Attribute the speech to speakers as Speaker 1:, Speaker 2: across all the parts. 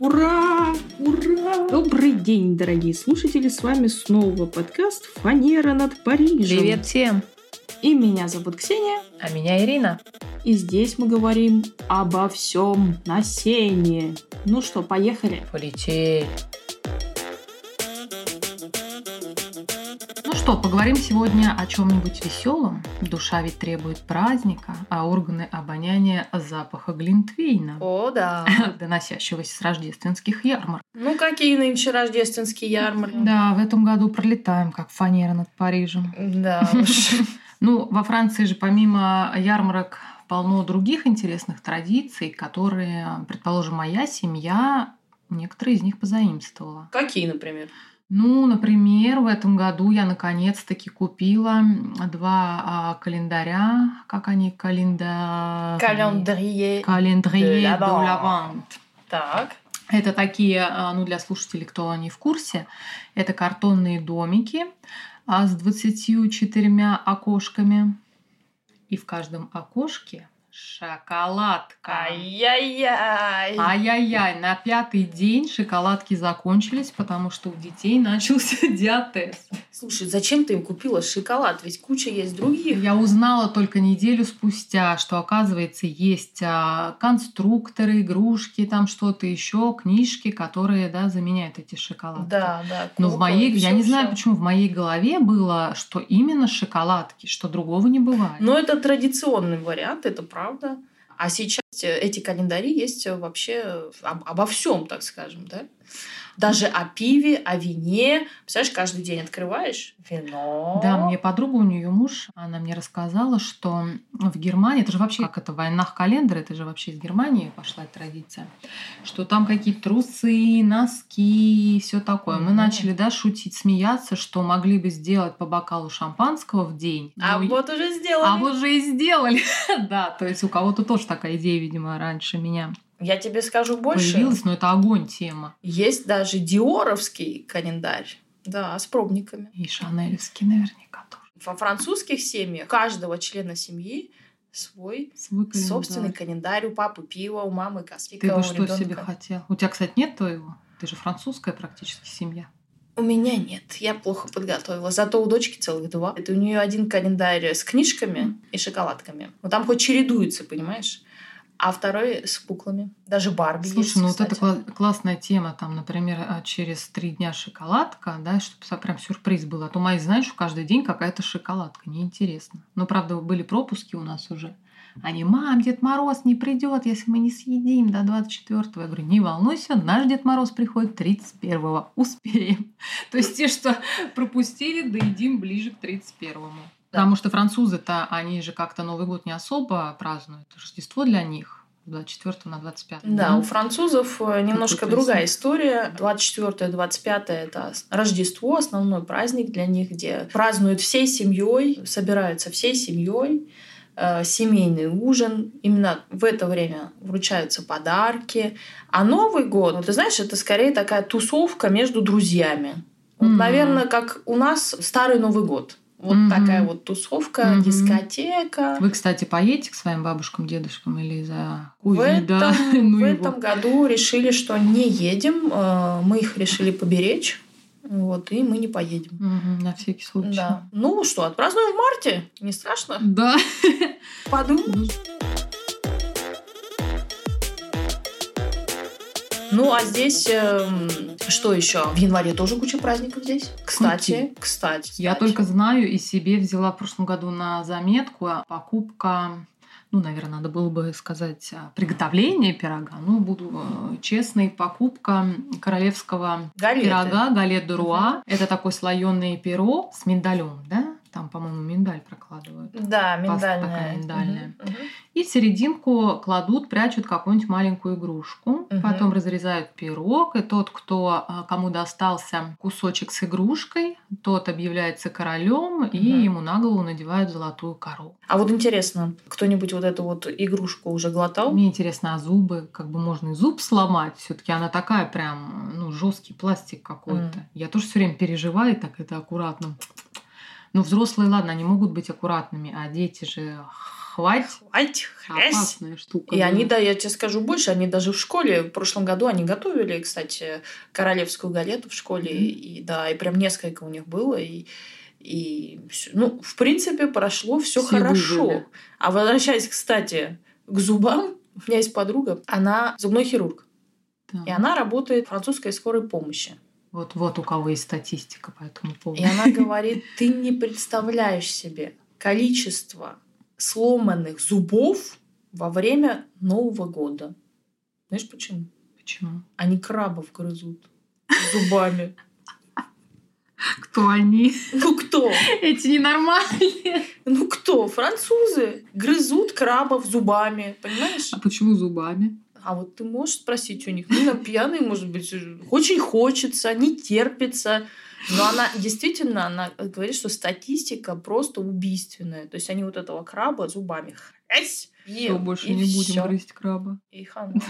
Speaker 1: Ура! Ура! Добрый день, дорогие слушатели! С вами снова подкаст «Фанера над Парижем».
Speaker 2: Привет всем!
Speaker 1: И меня зовут Ксения.
Speaker 2: А меня Ирина.
Speaker 1: И здесь мы говорим обо всем на сене. Ну что, поехали?
Speaker 2: Полетели. Что, поговорим сегодня о чем-нибудь веселом. Душа ведь требует праздника, а органы обоняния запаха глинтвейна.
Speaker 3: О, да.
Speaker 2: Доносящегося с рождественских ярмарок.
Speaker 3: Ну, какие нынче рождественские ярмарки?
Speaker 2: Да, в этом году пролетаем, как фанера над Парижем.
Speaker 3: Да уж.
Speaker 2: Ну, во Франции же помимо ярмарок полно других интересных традиций, которые, предположим, моя семья некоторые из них позаимствовала.
Speaker 3: Какие, например?
Speaker 2: Ну, например, в этом году я наконец-таки купила два а, календаря, как они, календарь...
Speaker 3: Календрие.
Speaker 2: Календрие
Speaker 3: de l'Avent. Так.
Speaker 2: Это такие, а, ну, для слушателей, кто не в курсе, это картонные домики а, с 24 окошками. И в каждом окошке шоколадка.
Speaker 3: Ай-яй-яй.
Speaker 2: Ай-яй-яй, на пятый день шоколадки закончились, потому что у детей начался диатез.
Speaker 3: Слушай, зачем ты им купила шоколад? Ведь куча есть других.
Speaker 2: Я узнала только неделю спустя, что, оказывается, есть а, конструкторы, игрушки, там что-то еще, книжки, которые да, заменяют эти шоколадки.
Speaker 3: Да, да.
Speaker 2: Но в моей, я не знаю, почему в моей голове было, что именно шоколадки, что другого не бывает.
Speaker 3: Но это традиционный вариант, это правда. А сейчас э, эти календари есть э, вообще об- обо всем, так скажем, да? Даже о пиве, о вине. Представляешь, каждый день открываешь вино.
Speaker 2: Да, мне подруга, у нее муж, она мне рассказала, что в Германии, это же вообще как это, войнах календарь, это же вообще из Германии пошла традиция, что там какие-то трусы, носки, все такое. Мы начали, да, шутить, смеяться, что могли бы сделать по бокалу шампанского в день.
Speaker 3: А
Speaker 2: Ну,
Speaker 3: вот уже сделали.
Speaker 2: а вот же и сделали. да, то есть у кого-то тоже такая идея, видимо, раньше меня
Speaker 3: Я тебе скажу больше.
Speaker 2: появилась, но это огонь тема.
Speaker 3: Есть даже диоровский календарь. Да, с пробниками.
Speaker 2: И шанелевский наверняка тоже.
Speaker 3: Во французских семьях каждого члена семьи свой
Speaker 2: Свой календарь.
Speaker 3: собственный календарь. У папы пиво, у мамы косметика,
Speaker 2: Ты бы что
Speaker 3: ребёнка-
Speaker 2: себе хотел? У тебя, кстати, нет твоего? Ты же французская практически семья.
Speaker 3: У меня нет, я плохо подготовила. Зато у дочки целых два. Это у нее один календарь с книжками и шоколадками. Ну там хоть чередуется, понимаешь? А второй с куклами. Даже Барби
Speaker 2: Слушай,
Speaker 3: есть,
Speaker 2: ну вот это кла- классная тема, там, например, а, через три дня шоколадка, да, чтобы прям сюрприз был. А то мои, знаешь, каждый день какая-то шоколадка, неинтересно. Но, правда, были пропуски у нас уже. Они, мам, Дед Мороз не придет, если мы не съедим до 24-го. Я говорю, не волнуйся, наш Дед Мороз приходит 31-го, успеем. То есть те, что пропустили, доедим ближе к 31-му. Потому что французы-то, они же как-то Новый год не особо празднуют. Рождество для них 24 на 25.
Speaker 3: Да, у французов э, немножко другая история. 24-25 это Рождество, основной праздник для них, где празднуют всей семьей, собираются всей семьей, э, семейный ужин. Именно в это время вручаются подарки. А Новый год, ну, ты знаешь, это скорее такая тусовка между друзьями. Вот,
Speaker 2: Мгм.
Speaker 3: наверное, как у нас Старый Новый год. Вот
Speaker 2: Мгм.
Speaker 3: такая вот тусовка,
Speaker 2: Мгм.
Speaker 3: дискотека.
Speaker 2: Вы, кстати, поедете к своим бабушкам, дедушкам или за
Speaker 3: В
Speaker 2: кузни,
Speaker 3: этом,
Speaker 2: да? Ну
Speaker 3: в
Speaker 2: его.
Speaker 3: этом году решили, что не едем. э, Мы их решили поберечь. Вот, и мы не поедем.
Speaker 2: Мгм, на всякий случай.
Speaker 3: Да. Ну что, отпразднуем в марте. Не страшно?
Speaker 2: Да.
Speaker 3: Подумай. Ну, а здесь эм, что еще? В январе тоже куча праздников здесь. Кстати, кстати.
Speaker 2: Я
Speaker 3: кстати.
Speaker 2: только знаю и себе взяла в прошлом году на заметку а, покупка ну, наверное, надо было бы сказать а, приготовление пирога. Ну, буду э, честной, покупка королевского
Speaker 3: Галеты.
Speaker 2: пирога галет де руа. Это такой слоеный пирог с миндалем, да? Там, по-моему, миндаль прокладывают.
Speaker 3: Да,
Speaker 2: Паста
Speaker 3: миндальная.
Speaker 2: такая миндальная.
Speaker 3: Мгм.
Speaker 2: И в серединку кладут, прячут какую-нибудь маленькую игрушку.
Speaker 3: Мгм.
Speaker 2: Потом разрезают пирог. И тот, кто, а, кому достался кусочек с игрушкой, тот объявляется королем, и
Speaker 3: Мгм.
Speaker 2: ему на голову надевают золотую корону.
Speaker 3: А вот интересно, кто-нибудь вот эту вот игрушку уже глотал?
Speaker 2: Мне интересно, а зубы, как бы можно и зуб сломать. Все-таки она такая прям, ну, жесткий пластик какой-то.
Speaker 3: Мгм.
Speaker 2: Я тоже все время переживаю, так это аккуратно. Ну, взрослые, ладно, они могут быть аккуратными, а дети же хвать.
Speaker 3: Хвать, хрясь.
Speaker 2: Опасная штука.
Speaker 3: И
Speaker 2: да.
Speaker 3: они, да, я тебе скажу больше, они даже в школе, в прошлом году они готовили, кстати, королевскую галету в школе,
Speaker 2: Мгм.
Speaker 3: и да, и прям несколько у них было, и, и всё- ну, в принципе, прошло все
Speaker 2: Все
Speaker 3: хорошо.
Speaker 2: выжили.
Speaker 3: А возвращаясь, кстати, к зубам, у меня есть подруга, она зубной хирург,
Speaker 2: Да.
Speaker 3: и она работает в французской скорой помощи.
Speaker 2: Вот, вот у кого есть статистика по этому поводу.
Speaker 3: И она говорит, ты не представляешь себе количество сломанных зубов во время Нового года. Знаешь почему?
Speaker 2: Почему?
Speaker 3: Они крабов грызут зубами.
Speaker 2: Кто они?
Speaker 3: Ну кто?
Speaker 2: Эти ненормальные.
Speaker 3: Ну кто? Французы грызут крабов зубами, понимаешь?
Speaker 2: А почему зубами?
Speaker 3: А вот ты можешь спросить у них, ну, на пьяный, может быть, очень хочется, не терпится. Но она действительно, она говорит, что статистика просто убийственная. То есть они вот этого краба зубами хрясь,
Speaker 2: Все, больше
Speaker 3: и
Speaker 2: не будем
Speaker 3: всё.
Speaker 2: грызть краба.
Speaker 3: И хана, да,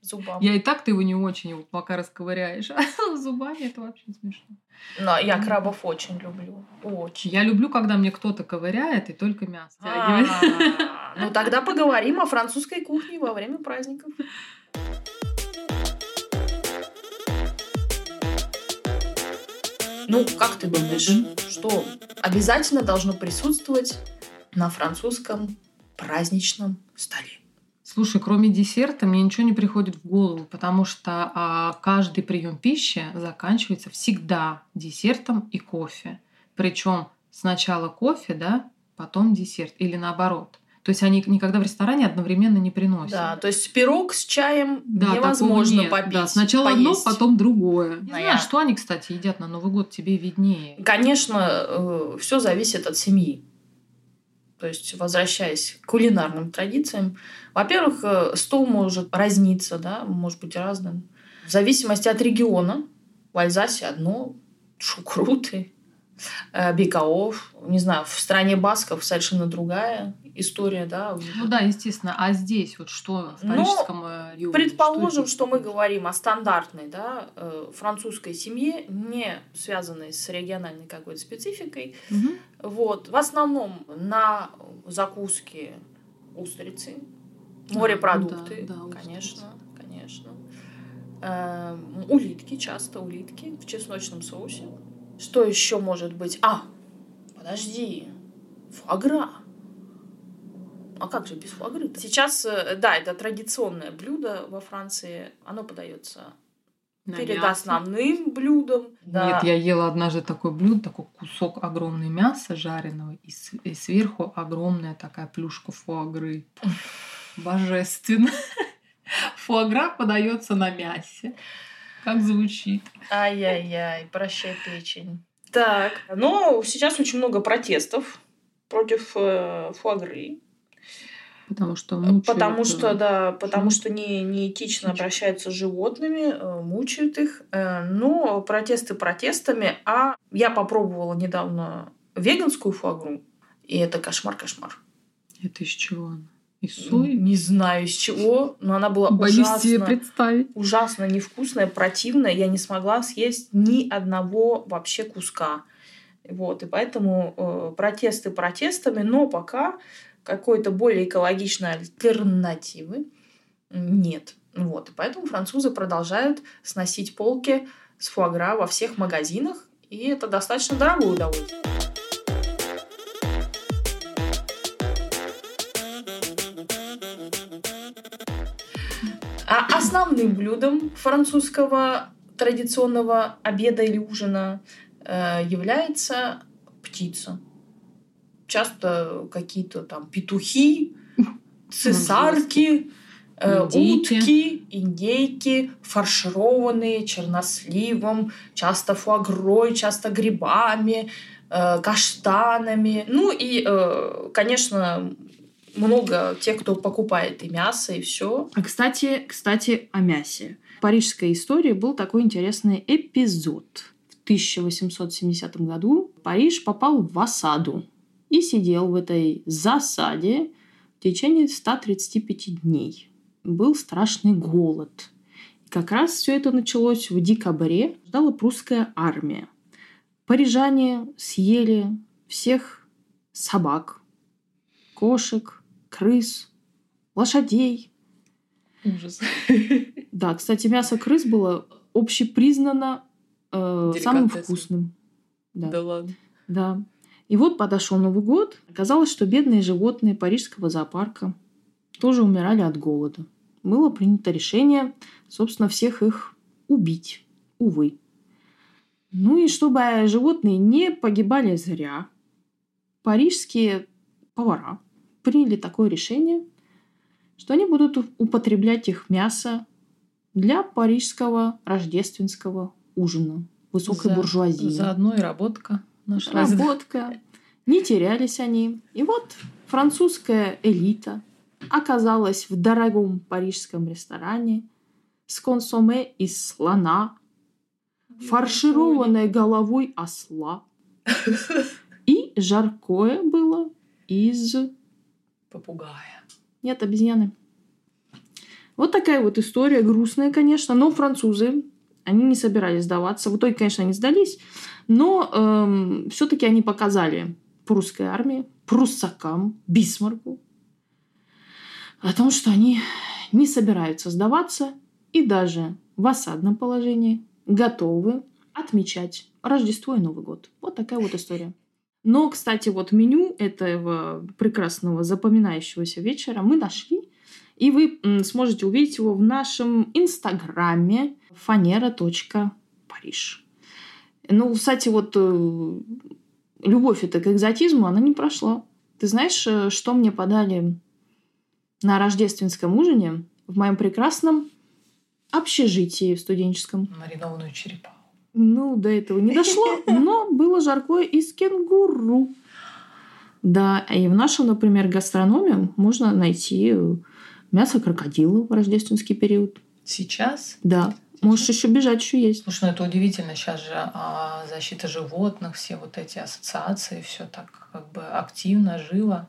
Speaker 3: зубам.
Speaker 2: Я и так ты его не очень, его пока расковыряешь. А зубами это вообще смешно.
Speaker 3: Но я крабов очень люблю. Очень.
Speaker 2: Я люблю, когда мне кто-то ковыряет и только мясо стягивает.
Speaker 3: А, Ну тогда поговорим о французской кухне во время праздников. Ну, как ты думаешь, что обязательно должно присутствовать на французском праздничном столе?
Speaker 2: Слушай, кроме десерта мне ничего не приходит в голову, потому что а, каждый прием пищи заканчивается всегда десертом и кофе. Причем сначала кофе, да, потом десерт или наоборот. То есть они никогда в ресторане одновременно не приносят.
Speaker 3: Да, то есть пирог с чаем
Speaker 2: Да,
Speaker 3: невозможно
Speaker 2: нет.
Speaker 3: попить.
Speaker 2: Да, сначала одно,
Speaker 3: поесть.
Speaker 2: потом другое. Не знаю,
Speaker 3: я-
Speaker 2: что они, кстати, едят на Новый год, тебе виднее.
Speaker 3: Конечно, все зависит от семьи. То есть, возвращаясь к кулинарным традициям, во-первых, э, стол может разниться, да, может быть разным. В зависимости от региона. В Альзасе одно, шукруты, бекаов. Не знаю, в стране басков совершенно другая история, да.
Speaker 2: Ну да, естественно. А здесь вот что в
Speaker 3: Ну,
Speaker 2: парижском э, юге?
Speaker 3: Предположим,
Speaker 2: здесь
Speaker 3: что мы говорим о стандартной да, э, французской семье, не связанной с региональной какой-то спецификой.
Speaker 2: Мгм.
Speaker 3: Вот. В основном на закуски устрицы, морепродукты,
Speaker 2: да, да, устрицы.
Speaker 3: конечно, конечно. Эм, улитки, часто улитки в чесночном соусе. Что еще может быть? А, подожди, фуагра. А как же без фуагры? Сейчас, э, да, это традиционное блюдо во Франции. Оно подается
Speaker 2: На
Speaker 3: перед
Speaker 2: мясо.
Speaker 3: основным блюдом. Да.
Speaker 2: Нет, я ела однажды такое блюдо, такой кусок огромный мяса жареного и, с- и сверху огромная такая плюшка фуагры. Божественно. Фуагра подается на мясе. Как звучит.
Speaker 3: Ай-яй-яй, прощай печень. Так, но сейчас очень много протестов против э, фуагры.
Speaker 2: Потому что мучают,
Speaker 3: Потому что,
Speaker 2: э,
Speaker 3: да, потому что не, неэтично обращаются с животными, э, мучают их. Э, Но протесты протестами. А я попробовала недавно веганскую фуагру. И это кошмар-кошмар.
Speaker 2: Это из чего она? Из сои?
Speaker 3: Не знаю из чего, но она была
Speaker 2: Боюсь себе
Speaker 3: ужасно,
Speaker 2: представить.
Speaker 3: ужасно невкусная, противная. Я не смогла съесть ни одного вообще куска. Вот, и поэтому э, протесты протестами, но пока какой-то более экологичной альтернативы нет. Вот, и поэтому французы продолжают сносить полки с фуагра во всех магазинах, и это достаточно дорогое удовольствие. Основным блюдом французского традиционного обеда или ужина э, является птица. Часто какие-то там петухи, цесарки, э,
Speaker 2: Индейки.
Speaker 3: утки, индейки, фаршированные черносливом, часто фуагрой, часто грибами, э, каштанами. Ну и, э, конечно, много тех, кто покупает и мясо, и все.
Speaker 1: А кстати, кстати, о мясе. В парижской истории был такой интересный эпизод. В 1870 году Париж попал в осаду и сидел в этой засаде в течение 135 дней. Был страшный голод. И как раз все это началось в декабре. Ждала прусская армия. Парижане съели
Speaker 3: всех собак, кошек, крыс, лошадей.
Speaker 4: Ужас.
Speaker 3: Да, кстати, мясо крыс было общепризнано э, самым вкусным. Да.
Speaker 4: Да ладно.
Speaker 3: Да. И вот подошел Новый год. Оказалось, что бедные животные парижского зоопарка тоже умирали от голода. Было принято решение, собственно, всех их убить. Увы. Ну и чтобы животные не погибали зря, парижские повара приняли такое решение, что они будут употреблять их мясо для парижского рождественского ужина высокой
Speaker 4: За-
Speaker 3: буржуазии.
Speaker 4: Заодно и работка нашлась.
Speaker 3: Работка. Не терялись они. И вот французская элита оказалась в дорогом парижском ресторане с консоме из слона, фаршированной головой осла. И жаркое было из...
Speaker 4: Попугая.
Speaker 3: Нет, обезьяны. Вот такая вот история, грустная, конечно, но французы, они не собирались сдаваться. В итоге, конечно, они сдались, но все-таки они показали прусской армии, пруссакам, Бисмарку о том, что они не собираются сдаваться и даже в осадном положении готовы отмечать Рождество и Новый год. Вот такая вот история. Но, кстати, вот меню этого прекрасного запоминающегося вечера мы нашли, и вы сможете увидеть его в нашем инстаграме фанера.париж. Ну, кстати, вот э, любовь это к экзотизму, она не прошла. Ты знаешь, э, что мне подали на рождественском ужине в моем прекрасном общежитии студенческом?
Speaker 4: Маринованную черепаху.
Speaker 3: Ну, до этого не дошло, но было жаркое из кенгуру. Да, и в нашем, например, гастрономе можно найти э, мясо крокодила в рождественский период.
Speaker 4: Сейчас?
Speaker 3: Да, можешь еще бежать, еще есть.
Speaker 4: Слушай, ну это удивительно. Сейчас же а, защита животных, все вот эти ассоциации, все так как бы активно, живо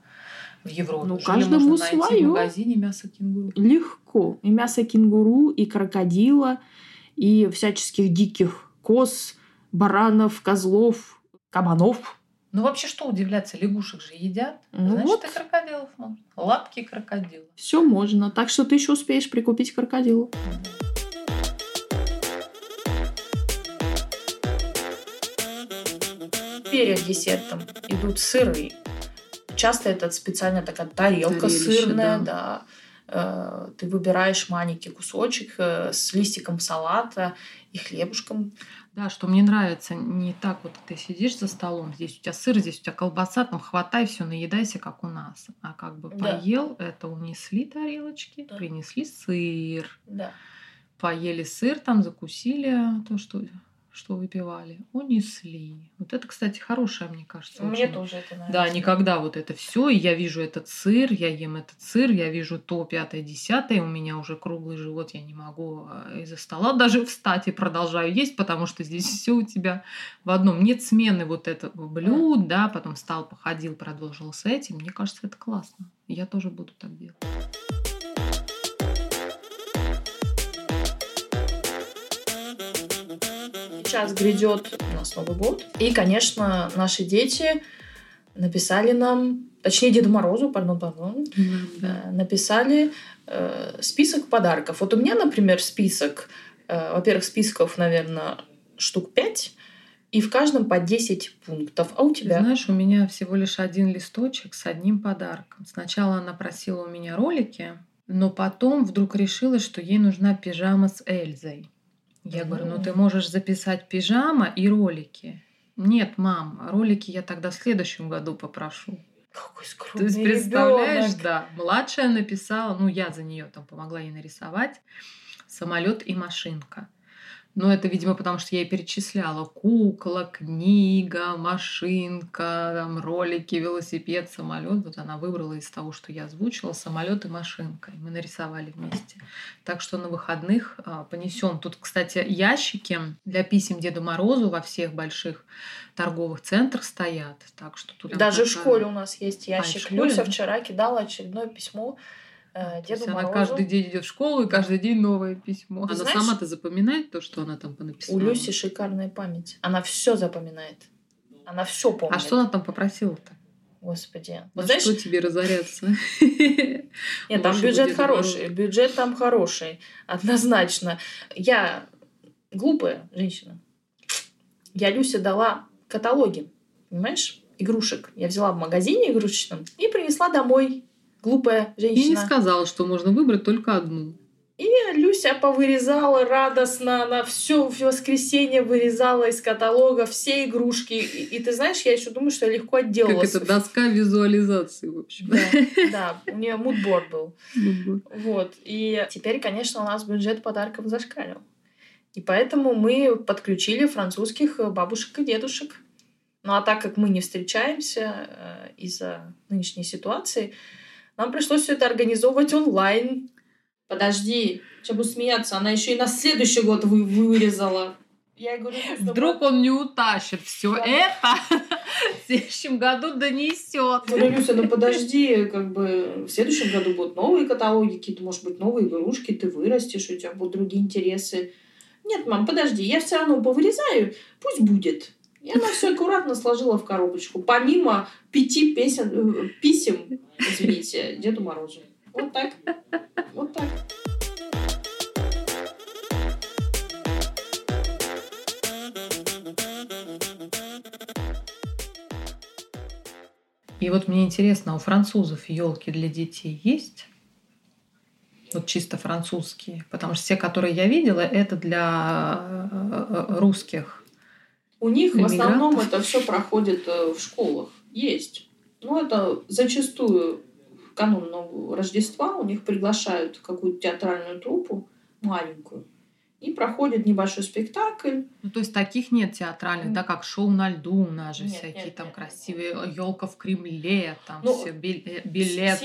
Speaker 4: в Европе.
Speaker 3: Ну,
Speaker 4: Уже
Speaker 3: каждому
Speaker 4: можно найти в магазине мясо кенгуру.
Speaker 3: Легко. И мясо кенгуру, и крокодила, и всяческих диких коз, баранов, козлов, кабанов.
Speaker 4: Ну вообще что удивляться, лягушек же едят.
Speaker 3: Ну
Speaker 4: Значит,
Speaker 3: вот.
Speaker 4: и крокодилов можно. Лапки крокодила.
Speaker 3: Все можно. Так что ты еще успеешь прикупить крокодила. Перед десертом идут сыры. Часто это специально такая тарелка
Speaker 2: Тарелище,
Speaker 3: сырная,
Speaker 2: да.
Speaker 3: да. Э, Ты выбираешь маленький кусочек э, с листиком салата и хлебушком.
Speaker 2: Да, что мне нравится, не так вот ты сидишь за столом, здесь у тебя сыр, здесь у тебя колбаса, там хватай все, наедайся, как у нас. А как бы
Speaker 3: Да.
Speaker 2: поел, это унесли тарелочки,
Speaker 3: Да.
Speaker 2: принесли сыр,
Speaker 3: Да.
Speaker 2: поели сыр, там закусили то, что, что выпивали, унесли. Вот это, кстати, хорошая, мне кажется.
Speaker 3: Мне
Speaker 2: очень.
Speaker 3: тоже это нравится.
Speaker 2: Да, никогда вот это все, и я вижу этот сыр, я ем этот сыр, я вижу то, пятое, десятое, у меня уже круглый живот, я не могу э, из-за стола даже встать и продолжаю есть, потому что здесь все у тебя в одном. Нет смены вот этого блюд, да, потом встал, походил, продолжил с этим. Мне кажется, это классно. Я тоже буду так делать.
Speaker 3: Сейчас грядет у нас Новый год. И, конечно, наши дети написали нам, точнее, Деду Морозу, пардон, пардон, э, написали э, список подарков. Вот у меня, например, список, э, во-первых, списков, наверное, штук 5, и в каждом по 10 пунктов. А у
Speaker 2: Ты
Speaker 3: тебя?
Speaker 2: знаешь, у меня всего лишь один листочек с одним подарком. Сначала она просила у меня ролики, но потом вдруг решила, что ей нужна пижама с Эльзой. Я говорю, ну ты можешь записать пижама и ролики. Нет, мам, ролики я тогда в следующем году попрошу.
Speaker 3: Какой
Speaker 2: То
Speaker 3: скромный
Speaker 2: есть, представляешь,
Speaker 3: ребёнок.
Speaker 2: да, младшая написала, ну я за нее там помогла ей нарисовать самолет и машинка. Но это, видимо, потому что я ей перечисляла кукла, книга, машинка, там, ролики, велосипед, самолет. Вот она выбрала из того, что я озвучила, самолет и машинка. И мы нарисовали вместе. Так что на выходных понесем. Тут, кстати, ящики для писем Деду Морозу во всех больших торговых центрах стоят. Так что тут
Speaker 3: Даже в школе у нас есть
Speaker 2: А, и
Speaker 3: ящик.
Speaker 2: школе,
Speaker 3: Люся вчера кидала очередное письмо э,
Speaker 2: То есть
Speaker 3: Деду
Speaker 2: она
Speaker 3: Морозу.
Speaker 2: каждый день идет в школу, и каждый день новое письмо.
Speaker 3: Ты
Speaker 2: она
Speaker 3: знаешь-
Speaker 2: сама-то запоминает то, что она там понаписала.
Speaker 3: У Люси шикарная память. Она все запоминает. Она все помнит.
Speaker 2: А что она там попросила-то?
Speaker 3: Господи.
Speaker 2: Вот
Speaker 3: знаешь,
Speaker 2: что тебе разоряться?
Speaker 3: Нет, там бюджет хороший. Бюджет там хороший. Однозначно. Я глупая женщина. Я Люсе дала каталоги, понимаешь, игрушек. Я взяла в магазине игрушечном и принесла домой. Глупая
Speaker 2: И не
Speaker 3: женщина.
Speaker 2: сказала, что можно выбрать только одну.
Speaker 3: И Люся повырезала радостно, она все в воскресенье вырезала из каталога все игрушки. И, и ты знаешь, я еще думаю, что я легко
Speaker 2: Как
Speaker 3: отделалась.
Speaker 2: это доска визуализации, в общем.
Speaker 3: Да, да, у нее мудборд был. Вот. И теперь, конечно, у нас бюджет подарков зашкалил. И поэтому мы подключили французских бабушек и дедушек. Ну а так как мы не встречаемся э, из-за нынешней ситуации, нам пришлось все это организовывать онлайн. Подожди, что буду смеяться, она еще и на следующий год вы вырезала. Я говорю, ну,
Speaker 2: Вдруг он не утащит все
Speaker 3: Да.
Speaker 2: это в следующем году донесет.
Speaker 3: Говорю, Люся, ну подожди, как бы в следующем году будут новые каталоги, какие-то, может быть, новые игрушки, ты вырастешь, у тебя будут другие интересы. Нет, мам, подожди, я все равно повырезаю, пусть будет. И она все аккуратно сложила в коробочку, помимо пяти песен, э, писем, извините, Деду Морозу. Вот так. Вот так.
Speaker 2: И вот мне интересно, у французов елки для детей есть? Вот чисто французские. Потому что все, которые я видела, это для э, э, русских.
Speaker 3: У них в основном это все проходит э, в школах. Есть. Ну, это зачастую в канун Рождества у них приглашают какую-то театральную труппу маленькую. И проходит небольшой спектакль.
Speaker 2: Ну, то есть таких нет театральных, да, как шоу на льду у нас же
Speaker 3: Нет,
Speaker 2: всякие
Speaker 3: нет,
Speaker 2: там
Speaker 3: нет,
Speaker 2: красивые елка в Кремле, там
Speaker 3: Ну,
Speaker 2: все билеты.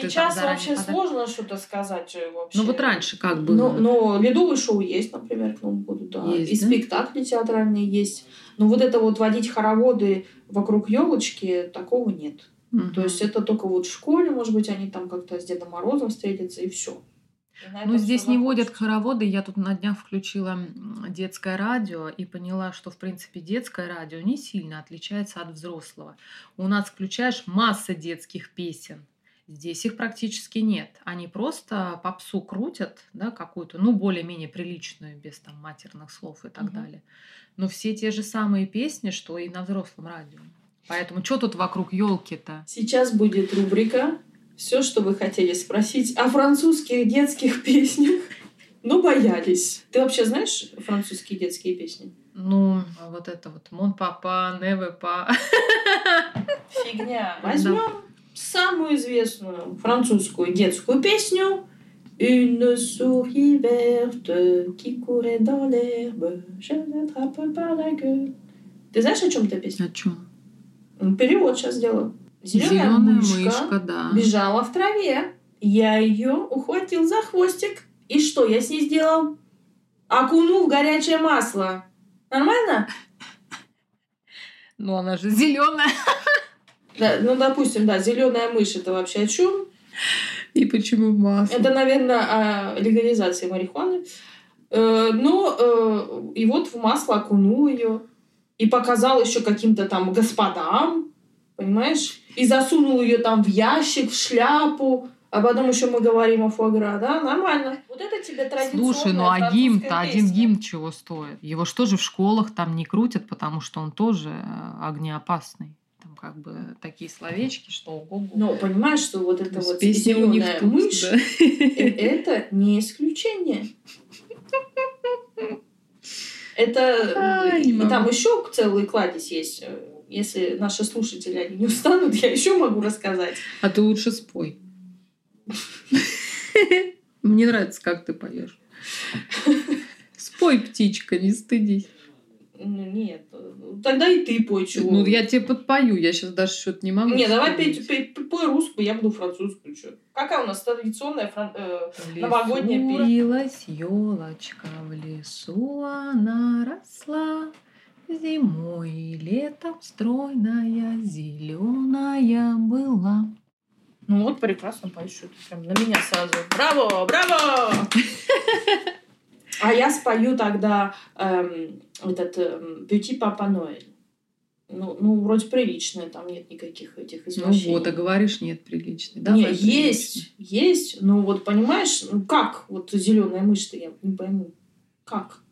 Speaker 2: там
Speaker 3: Сейчас
Speaker 2: заранее
Speaker 3: вообще
Speaker 2: подарки.
Speaker 3: сложно что-то сказать. э, Вообще.
Speaker 2: Ну вот раньше как было?
Speaker 3: Но, но ледовое шоу есть, например, к Новому году, да.
Speaker 2: Есть,
Speaker 3: и
Speaker 2: да?
Speaker 3: спектакли театральные есть. Но вот это вот водить хороводы вокруг елочки, такого нет.
Speaker 2: Мгм.
Speaker 3: То есть это только вот в школе, может быть, они там как-то с Дедом Морозом встретятся, и все.
Speaker 2: Ну, здесь не водят хороводы. Я тут на днях включила детское радио и поняла, что, в принципе, детское радио не сильно отличается от взрослого. У нас включаешь масса детских песен. Здесь их практически нет. Они просто попсу крутят, да, какую-то, ну, более-менее приличную, без там матерных слов и так
Speaker 3: Мгм.
Speaker 2: далее. Но все те же самые песни, что и на взрослом радио. Поэтому что тут вокруг елки-то?
Speaker 3: Сейчас будет рубрика «Все, что вы хотели спросить о французских детских песнях, но боялись». Ты вообще знаешь французские детские песни?
Speaker 2: Ну, вот это вот «Мон папа», «Неве па».
Speaker 3: Фигня.
Speaker 2: Да.
Speaker 3: Возьмем самую известную французскую детскую песню Une souris verte qui courait dans l'herbe, je l'attrape par la queue. Ты знаешь, о чем эта песня?
Speaker 2: О чем?
Speaker 3: Перевод сейчас сделаю. Зеленая мышка,
Speaker 2: мышка, да.
Speaker 3: бежала в траве. Я ее ухватил за хвостик. И что я с ней сделал? Окунул в горячее масло. Нормально?
Speaker 2: Ну, она же зеленая.
Speaker 3: Да, ну, допустим, да, зеленая мышь это вообще о чем?
Speaker 2: И почему масло?
Speaker 3: Это, наверное, о легализации марихуаны. Э, и вот в масло окунул ее и показал еще каким-то там господам, понимаешь? И засунул ее там в ящик, в шляпу. А потом еще мы говорим о фуагра, да? Нормально. Вот это тебе традиционная
Speaker 2: Слушай, ну а гимн-то, один гимн чего стоит? Его что же в школах там не крутят, потому что он тоже э, огнеопасный. Там как бы такие словечки, что ого
Speaker 3: Но понимаешь, что вот это вот зеленая мышь,
Speaker 2: да.
Speaker 3: э, это не исключение. Это и там еще целый кладезь есть. Если наши слушатели они не устанут, я еще могу рассказать.
Speaker 2: А ты лучше спой. Мне нравится, как ты поешь. Спой, птичка, не стыдись.
Speaker 3: Ну, нет, тогда и ты пой чего.
Speaker 2: Ну, я тебе подпою, я сейчас даже что-то не могу.
Speaker 3: Не, давай
Speaker 2: вспомнить.
Speaker 3: пей, пой русскую, я буду французскую. Чё. Какая у нас традиционная фран... э,
Speaker 2: В
Speaker 3: Новогодняя песня.
Speaker 2: Елочка, в лесу она росла. Зимой и летом стройная, зеленая была.
Speaker 3: Ну вот, прекрасно поешь. что ты Прям на меня сразу. Браво, браво! А я спою тогда эм, этот эм, Petit Папа Ноэль. Ну, ну, вроде приличная, там нет никаких этих
Speaker 2: Ну
Speaker 3: извращений.
Speaker 2: вот, а говоришь, нет приличной.
Speaker 3: Не,
Speaker 2: Давай
Speaker 3: есть, есть. Ну вот понимаешь, ну как вот зеленая мышь-то, я не пойму. Как?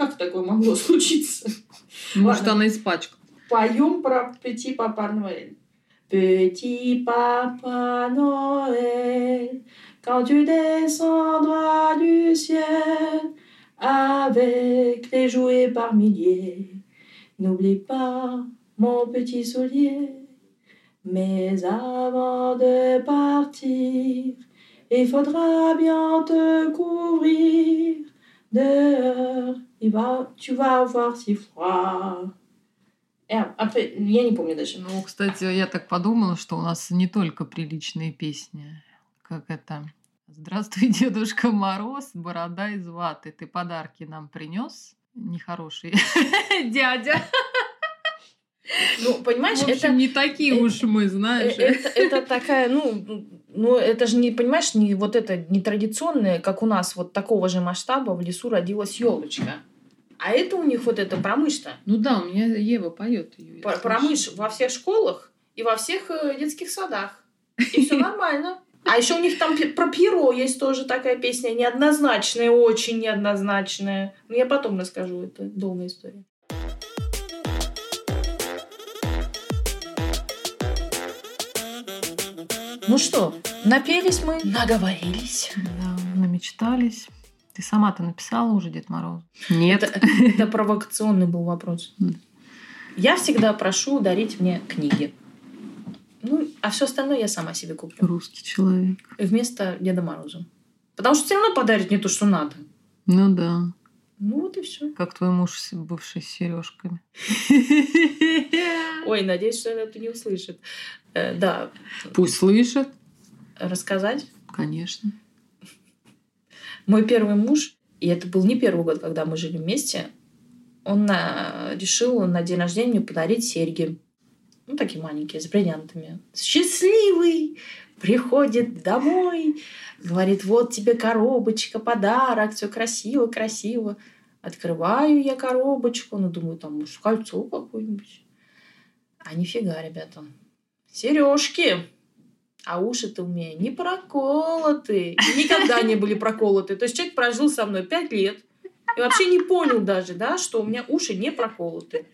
Speaker 3: Как такое могло случиться?
Speaker 2: приличной. Может,
Speaker 3: Ладно.
Speaker 2: она испачкала.
Speaker 3: Поем про Petit Papa Noël. Petit Papa Noël, quand tu descendras du ciel avec les jouets par milliers, n'oublie pas mon petit soulier. Mais avant de partir, il faudra bien te couvrir. Dehors, il va, tu vas avoir si опять, я не помню даже.
Speaker 2: Ну, кстати, я так подумала, что у нас не только приличные песни, как это «Здравствуй, Дедушка Мороз, борода из ваты, ты подарки нам принес нехороший дядя».
Speaker 3: Ну, понимаешь,
Speaker 2: В общем,
Speaker 3: это,
Speaker 2: не такие
Speaker 3: э-
Speaker 2: уж мы,
Speaker 3: э,
Speaker 2: знаешь.
Speaker 3: это, это такая, ну, ну, это же не, понимаешь, не вот это не традиционное, как у нас вот такого же масштаба в лесу родилась елочка. А это у них вот это про мышь-то.
Speaker 2: Ну да, у меня Ева поет ее.
Speaker 3: Про, про мышь во всех школах и во всех э, детских садах. И все нормально. А еще у них там про Пьеро есть тоже такая песня, неоднозначная, очень неоднозначная. Ну, я потом расскажу, это долгая история. Ну что, напелись мы, наговорились.
Speaker 2: Да, намечтались. Ты сама-то написала уже Дед Мороз? Нет.
Speaker 3: Это, это провокационный был вопрос. Я всегда прошу дарить мне книги. Ну, а все остальное я сама себе куплю.
Speaker 2: Русский человек.
Speaker 3: Вместо Деда Мороза. Потому что все равно подарит не то, что надо.
Speaker 2: Ну да.
Speaker 3: Ну вот и все.
Speaker 2: Как твой муж с- бывший с сережками.
Speaker 3: Ой, надеюсь, что он это не услышит. Э, да,
Speaker 2: Пусть слышит.
Speaker 3: рассказать.
Speaker 2: Конечно.
Speaker 3: Мой первый муж, и это был не первый год, когда мы жили вместе, он на- решил на день рождения мне подарить серьги. Ну, такие маленькие, с бриллиантами. Счастливый! Приходит домой, говорит, вот тебе коробочка, подарок, все красиво, красиво. Открываю я коробочку, ну, думаю, там, может, кольцо какое-нибудь. А нифига, ребята. Сережки. А уши-то у меня не проколоты. И никогда не были проколоты. То есть человек прожил со мной пять лет и вообще не понял даже, да, что у меня уши не проколоты.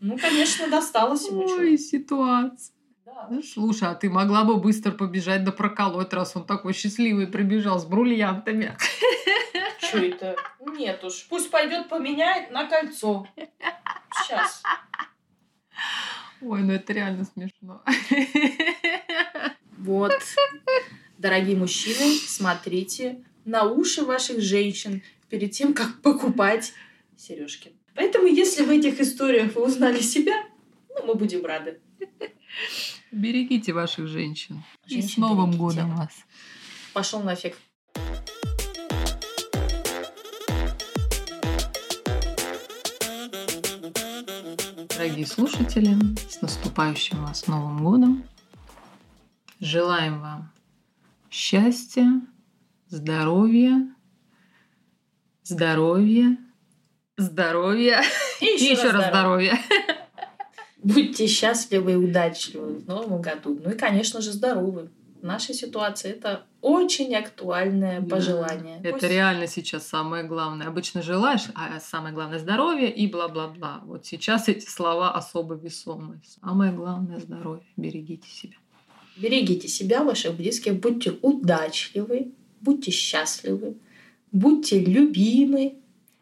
Speaker 3: Ну, конечно, досталось ему.
Speaker 2: Ой, ситуация.
Speaker 3: Да.
Speaker 2: Ну, Слушай, а ты могла бы быстро побежать да проколоть, раз он такой счастливый прибежал с бриллиантами.
Speaker 3: Что это? Нет уж. Пусть пойдет поменяет на кольцо. Сейчас.
Speaker 2: Ой, ну это реально смешно.
Speaker 3: Вот. Дорогие мужчины, смотрите на уши ваших женщин перед тем, как покупать сережки. Поэтому, если в этих историях вы узнали себя, ну, мы будем рады.
Speaker 2: Берегите ваших женщин. И с
Speaker 3: Женщин
Speaker 2: Новым
Speaker 3: берегите.
Speaker 2: годом вас.
Speaker 3: Пошел нафиг.
Speaker 2: Дорогие слушатели, с наступающим вас Новым годом. Желаем вам счастья, здоровья, здоровья, здоровья
Speaker 3: И
Speaker 2: и
Speaker 3: еще,
Speaker 2: еще раз здоровья.
Speaker 3: Будьте счастливы и удачливы в новом году. Ну и, конечно же, здоровы. В нашей ситуации это очень актуальное
Speaker 2: Да.
Speaker 3: пожелание.
Speaker 2: Это
Speaker 3: Пусть-
Speaker 2: реально сейчас самое главное. Обычно желаешь, а самое главное здоровье и бла-бла-бла. Вот сейчас эти слова особо весомые. Самое главное здоровье. Берегите себя.
Speaker 3: Берегите себя, ваших близких, будьте удачливы, будьте счастливы, будьте любимы.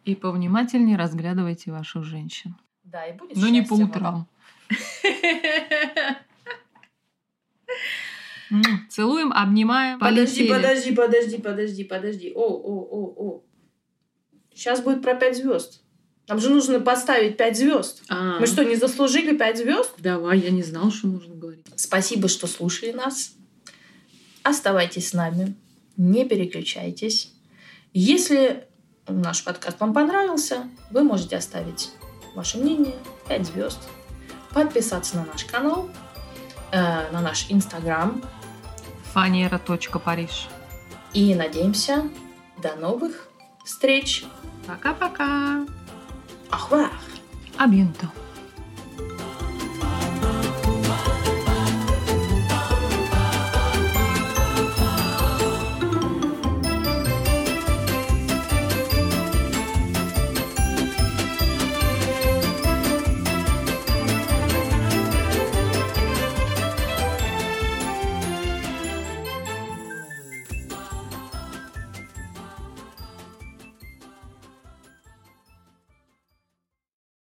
Speaker 2: И повнимательнее разглядывайте ваших женщин.
Speaker 3: Да, и будет
Speaker 2: Но не по
Speaker 3: счастье вам.
Speaker 2: Целуем, обнимаем.
Speaker 3: Подожди, подожди, подожди, подожди, подожди. О, о, о, о. Сейчас будет про пять звезд. Нам же нужно поставить пять звезд.
Speaker 2: А,
Speaker 3: Мы что, не заслужили пять звезд?
Speaker 2: Давай, я не знала, что нужно говорить.
Speaker 3: Спасибо, что слушали нас. Оставайтесь с нами. Не переключайтесь. Если наш подкаст вам понравился, вы можете оставить ваше мнение, 5 звезд, подписаться на наш канал, э, на наш инстаграм.
Speaker 2: Фанера.париж.
Speaker 3: И надеемся, до новых встреч.
Speaker 2: Пока-пока.
Speaker 3: Ахвар!
Speaker 2: Абьянто.